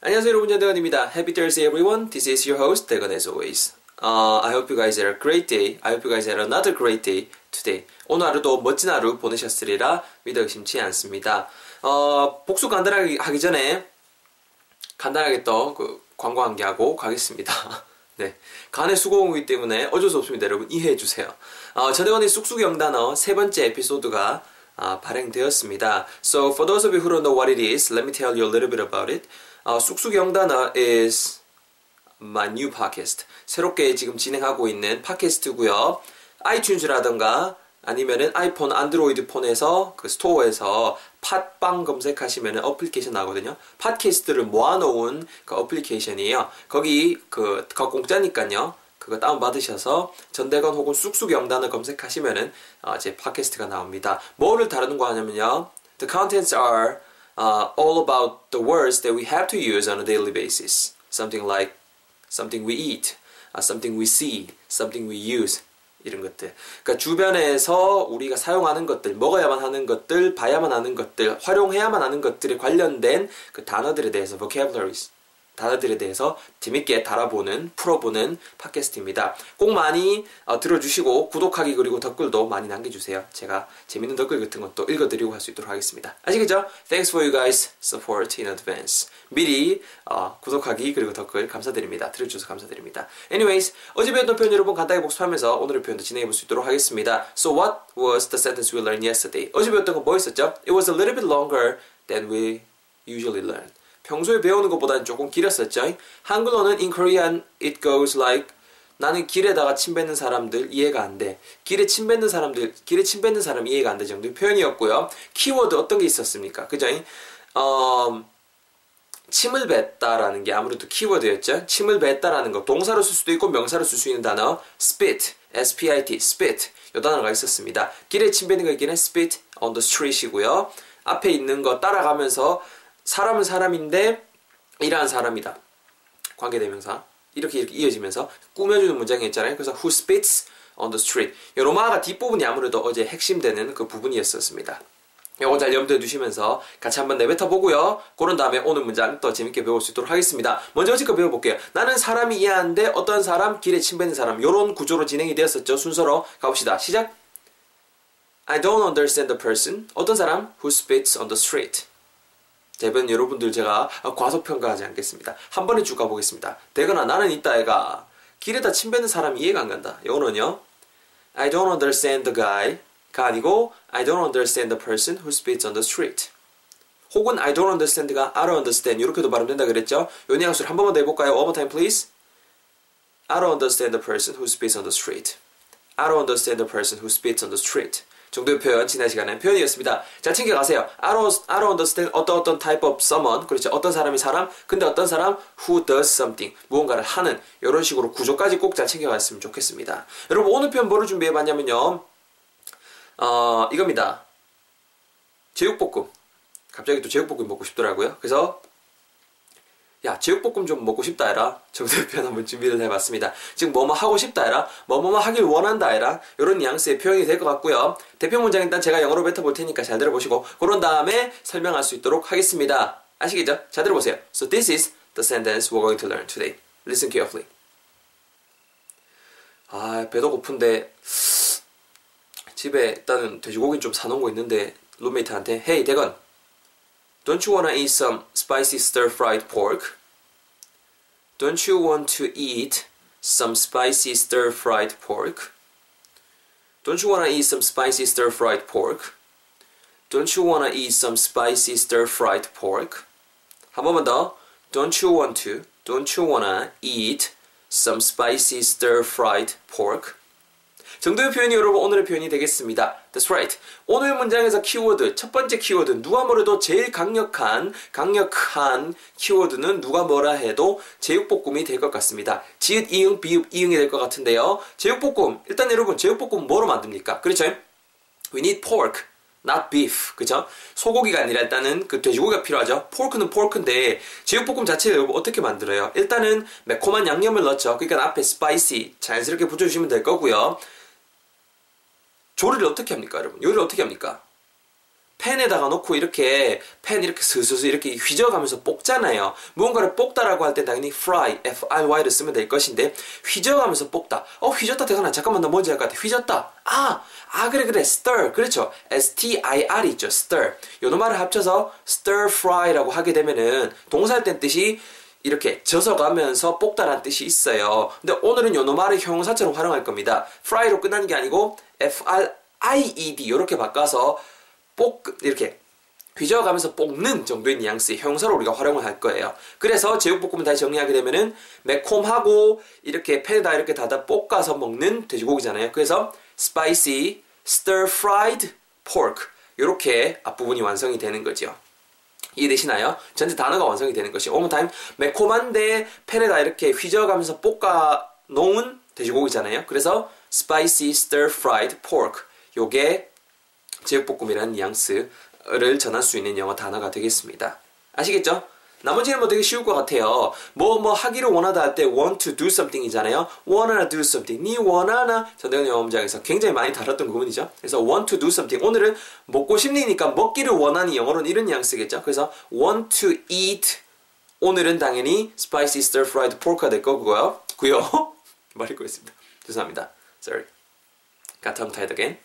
안녕하세요 여러분 전대건입니다. Happy Thursday everyone. This is your host 대건 as always. Uh, I hope you guys had a great day. I hope you guys had another great day today. 오늘 하루도 멋진 하루 보내셨으리라 믿어 의심치 않습니다. 어, 복수 간단하게 하기 전에 간단하게 또 그 광고 한 개 하고 가겠습니다. 네. 간의 수고이기 때문에 어쩔 수 없습니다. 여러분 이해해 주세요. 어, 전대건의 쑥쑥 영단어 세 번째 에피소드가 아, 발행되었습니다. So for those of you who don't know what it is, let me tell you a little bit about it. 어, 쑥쑥 영단어 is my new podcast. 새롭게 지금 진행하고 있는 팟캐스트고요. 아이튠즈라던가 아니면은 아이폰, 안드로이드 폰에서 그 스토어에서 팟빵 검색하시면은 어플리케이션 나오거든요. 팟캐스트를 모아놓은 그 어플리케이션이에요. 거기 그, 그 공짜니까요. 그거 다운받으셔서 전대건 혹은 쑥쑥 영단어를 검색하시면은 어, 제 팟캐스트가 나옵니다. 뭐를 다루는 거 하냐면요. The contents are uh, all about the words that we have to use on a daily basis. Something like something we eat, uh, something we see, something we use. 이런 것들. 그러니까 주변에서 우리가 사용하는 것들, 먹어야만 하는 것들, 봐야만 하는 것들, 활용해야만 하는 것들에 관련된 그 단어들에 대해서 vocabularies 단어들에 대해서 재밌게 달아보는, 풀어보는 팟캐스트입니다. 꼭 많이 어, 들어주시고 구독하기 그리고 댓글도 많이 남겨주세요. 제가 재밌는 댓글 같은 것도 읽어드리고 할 수 있도록 하겠습니다. 아시겠죠? Thanks for you guys support in advance. 미리 어, 구독하기 그리고 댓글 감사드립니다. 들어주셔서 감사드립니다. Anyways, 어제 배웠던 표현 여러분 간단히 복습하면서 오늘의 표현도 진행해 볼 수 있도록 하겠습니다. So what was the sentence we learned yesterday? 어제 배웠던 건 뭐였었죠? It was a little bit longer than we usually learn. 평소에 배우는 것보다는 조금 길었었죠. 한글로는 in Korean it goes like 나는 길에다가 침 뱉는 사람들 이해가 안 돼. 길에 침 뱉는 사람들, 길에 침 뱉는 사람 이해가 안 돼 정도의 표현이었고요. 키워드 어떤 게 있었습니까? 그죠? 어, 침을 뱉다라는 게 아무래도 키워드였죠. 침을 뱉다라는 거 동사로 쓸 수도 있고 명사로 쓸 수 있는 단어 spit, s-p-i-t, spit 이 단어가 있었습니다. 길에 침 뱉는 거 있기는 spit on the street이고요. 앞에 있는 거 따라가면서 사람은 사람인데 이러한 사람이다. 관계대명사. 이렇게 이렇게 이어지면서 꾸며주는 문장이 있잖아요. 그래서 who spits on the street. 로마가 뒷부분이 아무래도 어제 핵심되는 그 부분이었었습니다. 이거 잘 염두에 두시면서 같이 한번 내뱉어 보고요. 그런 다음에 오늘 문장 또 재밌게 배울 수 있도록 하겠습니다. 먼저 어지껏 배워볼게요. 나는 사람이 이해하는데 어떤 사람, 길에 침뱉는 사람. 이런 구조로 진행이 되었었죠. 순서로 가봅시다. 시작. I don't understand the person. 어떤 사람? Who spits on the street. 대변 여러분들 제가 과소평가하지 않겠습니다. 한 번에 쭉 가보겠습니다. 되거나 나는 이따 애가 길에다 침 뱉는 사람 이해가 안 간다. 이거는요. I don't understand the guy가 아니고 I don't understand the person who spits on the street. 혹은 I don't understand가 I don't understand 이렇게도 발음된다 그랬죠. 요 뉘앙스를 한 번만 더 해볼까요? One more time please. I don't understand the person who spits on the street. I don't understand the person who spits on the street. 정도의 표현 지난 시간에 표현이었습니다. 잘 챙겨가세요. I don't understand 어떤 어떤 type of someone 그렇죠. 어떤 사람이 사람 근데 어떤 사람 who does something 무언가를 하는 이런 식으로 구조까지 꼭 잘 챙겨갔으면 좋겠습니다. 여러분 오늘 표현 뭐를 준비해봤냐면요. 어 이겁니다. 제육볶음. 갑자기 또 제육볶음 먹고 싶더라고요. 그래서 야 제육볶음 좀 먹고 싶다 해라. 정도의 표현 한번 준비를 해봤습니다. 지금 뭐뭐 하고 싶다 해라. 뭐뭐뭐 하길 원한다 해라. 이런 뉘앙스의 표현이 될 것 같고요. 대표 문장 일단 제가 영어로 뱉어볼 테니까 잘 들어보시고 그런 다음에 설명할 수 있도록 하겠습니다. 아시겠죠? 잘 들어보세요. So this is the sentence we're going to learn today. Listen carefully. 아 배도 고픈데 집에 일단은 돼지고기 좀 사놓은 거 있는데 룸메이트한테 Hey 대건 Don't you wanna eat some spicy stir-fried pork? Don't you want to eat some spicy stir-fried pork? Don't you wanna eat some spicy stir-fried pork? Don't you wanna eat some spicy stir-fried pork? 한 번만 더. Don't you want to? Don't you wanna eat some spicy stir-fried pork? 정도의 표현이 여러분 오늘의 표현이 되겠습니다. That's right. 오늘 문장에서 키워드 첫 번째 키워드 누가 뭐래도 제일 강력한 강력한 키워드는 누가 뭐라 해도 제육볶음이 될 것 같습니다. 지읒 이응 비읍 이응이 될 것 같은데요. 제육볶음 일단 여러분 제육볶음 뭐로 만듭니까? 그렇죠? We need pork. not beef. 그죠? 소고기가 아니라 일단은 그 돼지고기가 필요하죠. pork는 pork인데 제육볶음 자체를 어떻게 만들어요? 일단은 매콤한 양념을 넣죠. 그러니까 앞에 spicy 자연스럽게 붙여주시면 될 거고요. 조리를 어떻게 합니까, 여러분? 요리를 어떻게 합니까? 팬에다가 놓고 이렇게 팬 이렇게 스스스 이렇게 휘저어가면서 볶잖아요. 무언가를 볶다라고 할 때 당연히 fry, f-r-y를 쓰면 될 것인데 휘저어가면서 볶다. 어 휘젓다 대가나 잠깐만 나 뭔지 알 것 같아. 휘젓다. 아, 아 그래 그래 stir 그렇죠. s-t-i-r 있죠. stir. 요노 말을 합쳐서 stir fry라고 하게 되면은 동사할 땐 뜻이 이렇게 젖어가면서 볶다라는 뜻이 있어요. 근데 오늘은 요노 말을 형용사처럼 활용할 겁니다. fry로 끝나는 게 아니고 f-r-i-e-d 이렇게 바꿔서 볶 이렇게 휘저어가면서 볶는 정도의 뉘앙스의 형사로 우리가 활용을 할 거예요. 그래서 제육볶음을 다시 정리하게 되면은 매콤하고 이렇게 팬에다 이렇게 다다 볶아서 먹는 돼지고기잖아요. 그래서 spicy stir fried pork 이렇게 앞부분이 완성이 되는 거죠. 이해되시나요? 전체 단어가 완성이 되는 것이 오므타임 매콤한데 팬에다 이렇게 휘저어가면서 볶아 놓은 돼지고기잖아요. 그래서 spicy stir fried pork 요게 제육볶음이라는 뉘앙스를 전할 수 있는 영어 단어가 되겠습니다. 아시겠죠? 나머지는 뭐 되게 쉬울 것 같아요. 뭐, 뭐 하기를 원하다 할 때 want to do something 이잖아요. wanna do something. 니 원하나? 전대건 영어 문장에서 굉장히 많이 다뤘던 부분이죠. 그래서 want to do something. 오늘은 먹고 싶으니까 먹기를 원하니 영어로는 이런 뉘앙스겠죠. 그래서 want to eat. 오늘은 당연히 spicy stir fried pork가 될 거고요. 고요. 말이 꼬였습니다. 죄송합니다. Sorry. Got tongue tied again.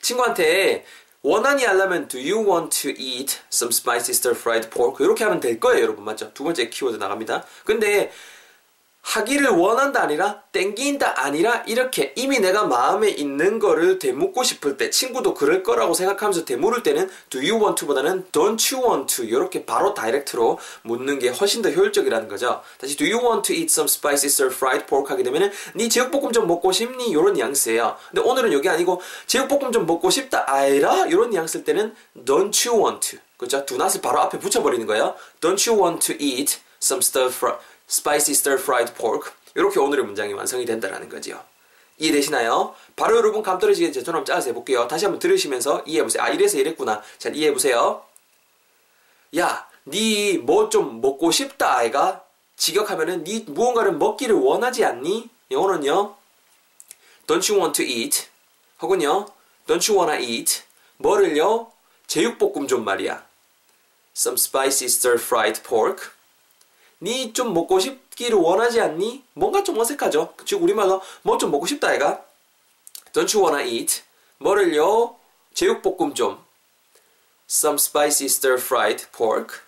친구한테 원한이 하려면 do you want to eat some spicy stir fried pork 이렇게 하면 될 거예요 여러분 맞죠? 두 번째 키워드 나갑니다 근데 하기를 원한다 아니라 땡긴다 아니라 이렇게 이미 내가 마음에 있는 거를 되묻고 싶을 때 친구도 그럴 거라고 생각하면서 되물을 때는 do you want to보다는 don't you want to 이렇게 바로 다이렉트로 묻는 게 훨씬 더 효율적이라는 거죠. 다시 do you want to eat some spicy stir fried pork 하게 되면은 네 제육볶음 좀 먹고 싶니? 이런 뉘앙스예요. 근데 오늘은 여기 아니고 제육볶음 좀 먹고 싶다 아이라 이런 뉘앙스일 때는 don't you want to 그죠? do not을 바로 앞에 붙여버리는 거예요. don't you want to eat some stir fried spicy stir fried pork 이렇게 오늘의 문장이 완성이 된다라는 거지요. 이해되시나요? 바로 여러분 감 떨어지게 제처럼 짜서 해볼게요. 다시 한번 들으시면서 이해해보세요. 아 이래서 이랬구나. 잘 이해해보세요. 야, 니 뭐 좀 먹고 싶다 아이가? 직역하면은 니 무언가를 먹기를 원하지 않니? 영어는요. Don't you want to eat? 혹은요. Don't you wanna eat? 뭐를요? 제육볶음 좀 말이야. Some spicy stir fried pork. 니 좀 먹고 싶기를 원하지 않니? 뭔가 좀 어색하죠? 즉 우리말로 뭐 좀 먹고 싶다 애가 Don't you wanna eat? 뭐를요? 제육볶음 좀 Some spicy stir fried pork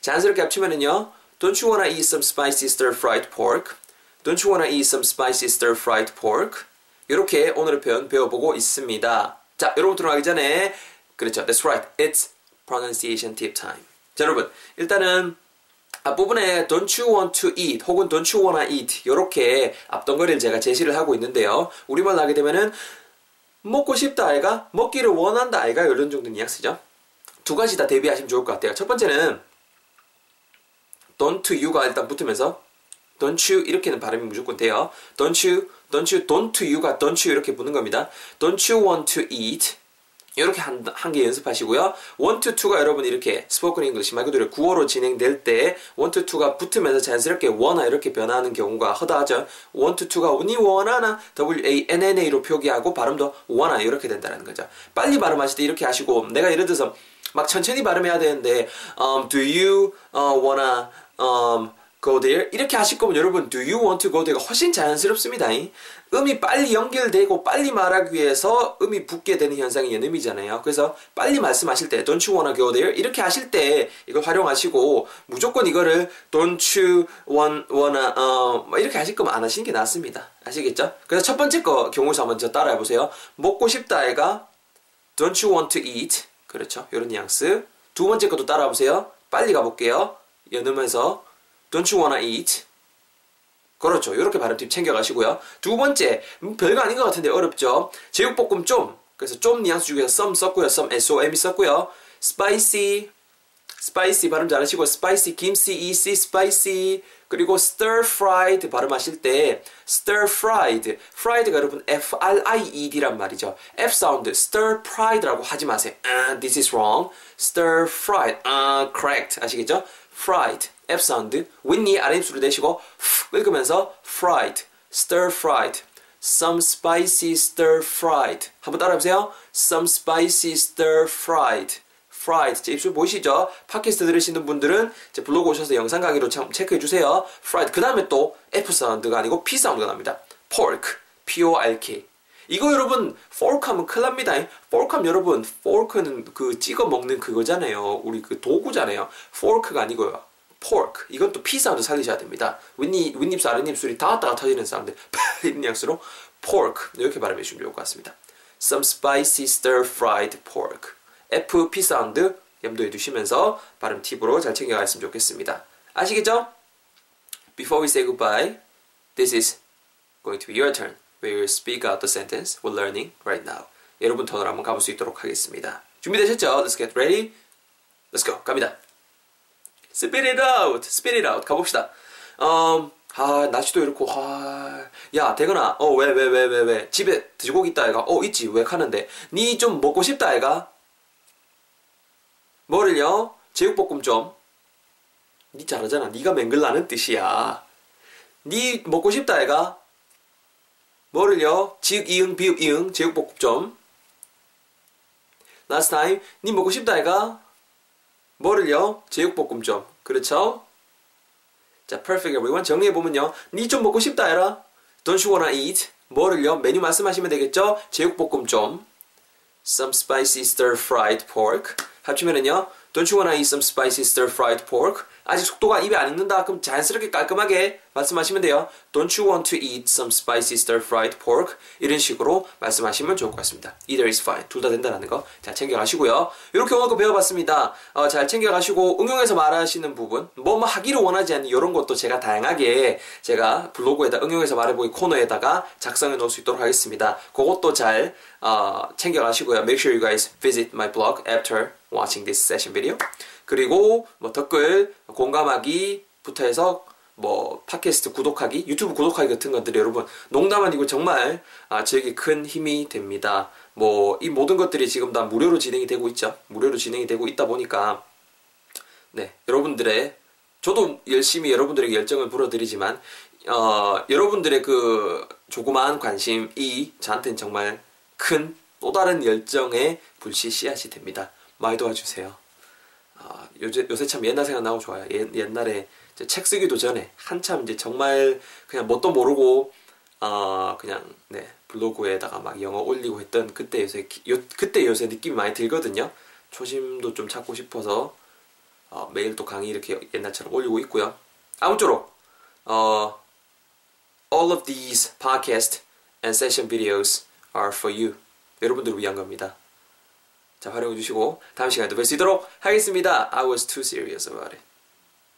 자연스럽게 합치면은요 Don't you wanna eat some spicy stir fried pork? Don't you wanna eat some spicy stir fried pork? 이렇게 오늘의 표현 배워보고 있습니다. 자, 여러분 들어가기 전에 그렇죠. That's right. It's pronunciation tip time. 자, 여러분 일단은 앞부분에 don't you want to eat 혹은 don't you wanna eat 이렇게 앞동거리를 제가 제시를 하고 있는데요. 우리말로 하게 되면은 먹고 싶다 아이가 먹기를 원한다 아이가 이런 정도 뉘앙스죠. 두 가지 다 대비하시면 좋을 것 같아요. 첫 번째는 don't you가 일단 붙으면서 don't you 이렇게는 발음이 무조건 돼요. don't you, don't you, don't you가 don't you 이렇게 붙는 겁니다. don't you want to eat 이렇게 한, 한 개 연습하시고요. want to가 여러분 이렇게 spoken English 말 그대로 구어로 진행될 때 want to가 붙으면서 자연스럽게 wanna 이렇게 변하는 경우가 허다하죠. want to가 니 wanna W-A-N-N-A로 표기하고 발음도 wanna 이렇게 된다는 거죠. 빨리 발음하실 때 이렇게 하시고 내가 예를 들어서 막 천천히 발음해야 되는데 um, Do you uh, wanna um, go there? 이렇게 하실 거면 여러분 do you want to go there가 훨씬 자연스럽습니다. 음이 빨리 연결되고 빨리 말하기 위해서 음이 붙게 되는 현상이 연음이잖아요. 그래서 빨리 말씀하실 때 don't you wanna go there? 이렇게 하실 때 이걸 활용하시고 무조건 이거를 don't you want, wanna 어, 이렇게 하실 거면 안 하시는 게 낫습니다. 아시겠죠? 그래서 첫 번째 거 경우에서 한번 저 따라해 보세요. 먹고 싶다 애가 don't you want to eat? 그렇죠. 이런 뉘앙스. 두 번째 것도 따라해 보세요. 빨리 가볼게요. 연음에서 don't you wanna eat? 그렇죠. 이렇게 발음팁 챙겨가시고요. 두 번째, 음, 별거 아닌 것 같은데 어렵죠. 제육볶음 좀. 그래서 좀 뉘앙스 중에서 some 썼고요. some s-o-m-e 썼고요. spicy, spicy 발음 잘하시고 spicy 김씨 ec spicy 그리고 stir fried 발음하실 때 stir fried fried가 여러분 f r i e d란 말이죠. f 사운드 stir fried라고 하지 마세요. Uh, this is wrong. stir fried. Uh, correct. 아시겠죠? fried F 사운드 윗니 아랫입술을 내쉬고 후 읽으면서 fried, stir fried some spicy stir fried. 한번 따라해보세요. some spicy stir fried. fried. 제 입술 보이시죠? 팟캐스트 들으시는 분들은 제 블로그 오셔서 영상 강의로 참 체크해 주세요. fried. 그 다음에 또 F 사운드가 아니고 P 사운드가 납니다. pork. P-O-R-K. 이거 여러분 fork 하면 큰일 납니다. fork 하면 여러분 fork는 그 찍어 먹는 그거잖아요. 우리 그 도구잖아요. fork가 아니고요. Pork. 이건 P 사운드 살리셔야 됩니다. 윗입, 윗입술, 아랫입술이 닿았다가 터지는. 이런 양수로 pork. 이렇게 발음해 주시면 좋을 것 같습니다. Some spicy stir-fried pork. F, P 사운드 염두에 두시면서 발음 팁으로 잘 챙겨갔으면 좋겠습니다. 아시겠죠? Before we say goodbye, this is going to be your turn. We will speak out the sentence we're learning right now. 여러분 턴으로 한번 가볼 수 있도록 하겠습니다. 준비되셨죠? Let's get ready. Let's go. 갑니다. Spit it out. Spit it out. 가봅시다. 음, 아, 날씨도 이렇고, 아, 야, 대건아, 어, 왜, 왜, 왜, 왜, 왜, 집에 돼지고기 있다, 애가, 어, 있지, 왜 가는데, 니 좀 먹고 싶다, 애가, 뭐를요? 제육볶음 좀, 니 잘하잖아, 니가 맹글라는 뜻이야, 니 먹고 싶다, 애가, 뭐를요? 지읒, 이응, 비읍, 이응, 제육볶음 좀, last time, 니 먹고 싶다, 애가, 뭐를요? 제육볶음 좀, 그렇죠? 자, perfect everyone. 정리해보면요. 니 좀 먹고 싶다 해라. Don't you wanna eat? 뭐를요? 메뉴 말씀하시면 되겠죠? 제육볶음 좀. Some spicy stir-fried pork. 합치면은요. Don't you wanna eat some spicy stir-fried pork? 아직 속도가 입에 안 익는다. 그럼 자연스럽게 깔끔하게 말씀하시면 돼요. Don't you want to eat some spicy stir-fried pork? 이런 식으로 말씀하시면 좋을 것 같습니다. Either is fine. 둘 다 된다는 거. 잘 챙겨가시고요. 이렇게 오늘 거 배워봤습니다. 어, 잘 챙겨가시고 응용해서 말하시는 부분, 뭐, 뭐 하기를 원하지 않는 이런 것도 제가 다양하게 제가 블로그에다 응용해서 말해보기 코너에다가 작성해 놓을 수 있도록 하겠습니다. 그것도 잘 어, 챙겨가시고요. Make sure you guys visit my blog after watching this session video. 그리고 뭐 댓글 공감하기부터 해서 뭐 팟캐스트 구독하기, 유튜브 구독하기 같은 것들이 여러분 농담 아니고 정말 아, 저에게 큰 힘이 됩니다. 뭐 이 모든 것들이 지금 다 무료로 진행이 되고 있죠. 무료로 진행이 되고 있다 보니까 네 여러분들의 저도 열심히 여러분들에게 열정을 불어드리지만 어, 여러분들의 그 조그마한 관심이 저한테는 정말 큰 또 다른 열정의 불씨 씨앗이 됩니다. 많이 도와주세요. 아, 요새, 요새 참 옛날 생각 나고 좋아요. 옛, 옛날에 책 쓰기도 전에 한참 이제 정말 그냥 뭣도 모르고 어, 그냥 네 블로그에다가 막 영어 올리고 했던 그때 요새 요, 그때 요새 느낌이 많이 들거든요. 초심도 좀 찾고 싶어서 어, 매일 또 강의 이렇게 옛날처럼 올리고 있고요. 아무쪼록 어, all of these podcast and session videos are for you. 여러분들을 위한 겁니다. 자, 활용해 주시고 다음 시간에도 뵐수 있도록 하겠습니다. I was too serious about it.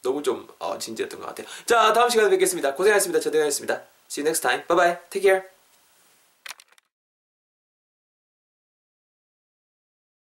너무 좀 어, 진지했던 것 같아요. 자, 다음 시간에 뵙겠습니다. 고생하셨습니다. 저대가였습니다. See you next time. Bye bye. Take care.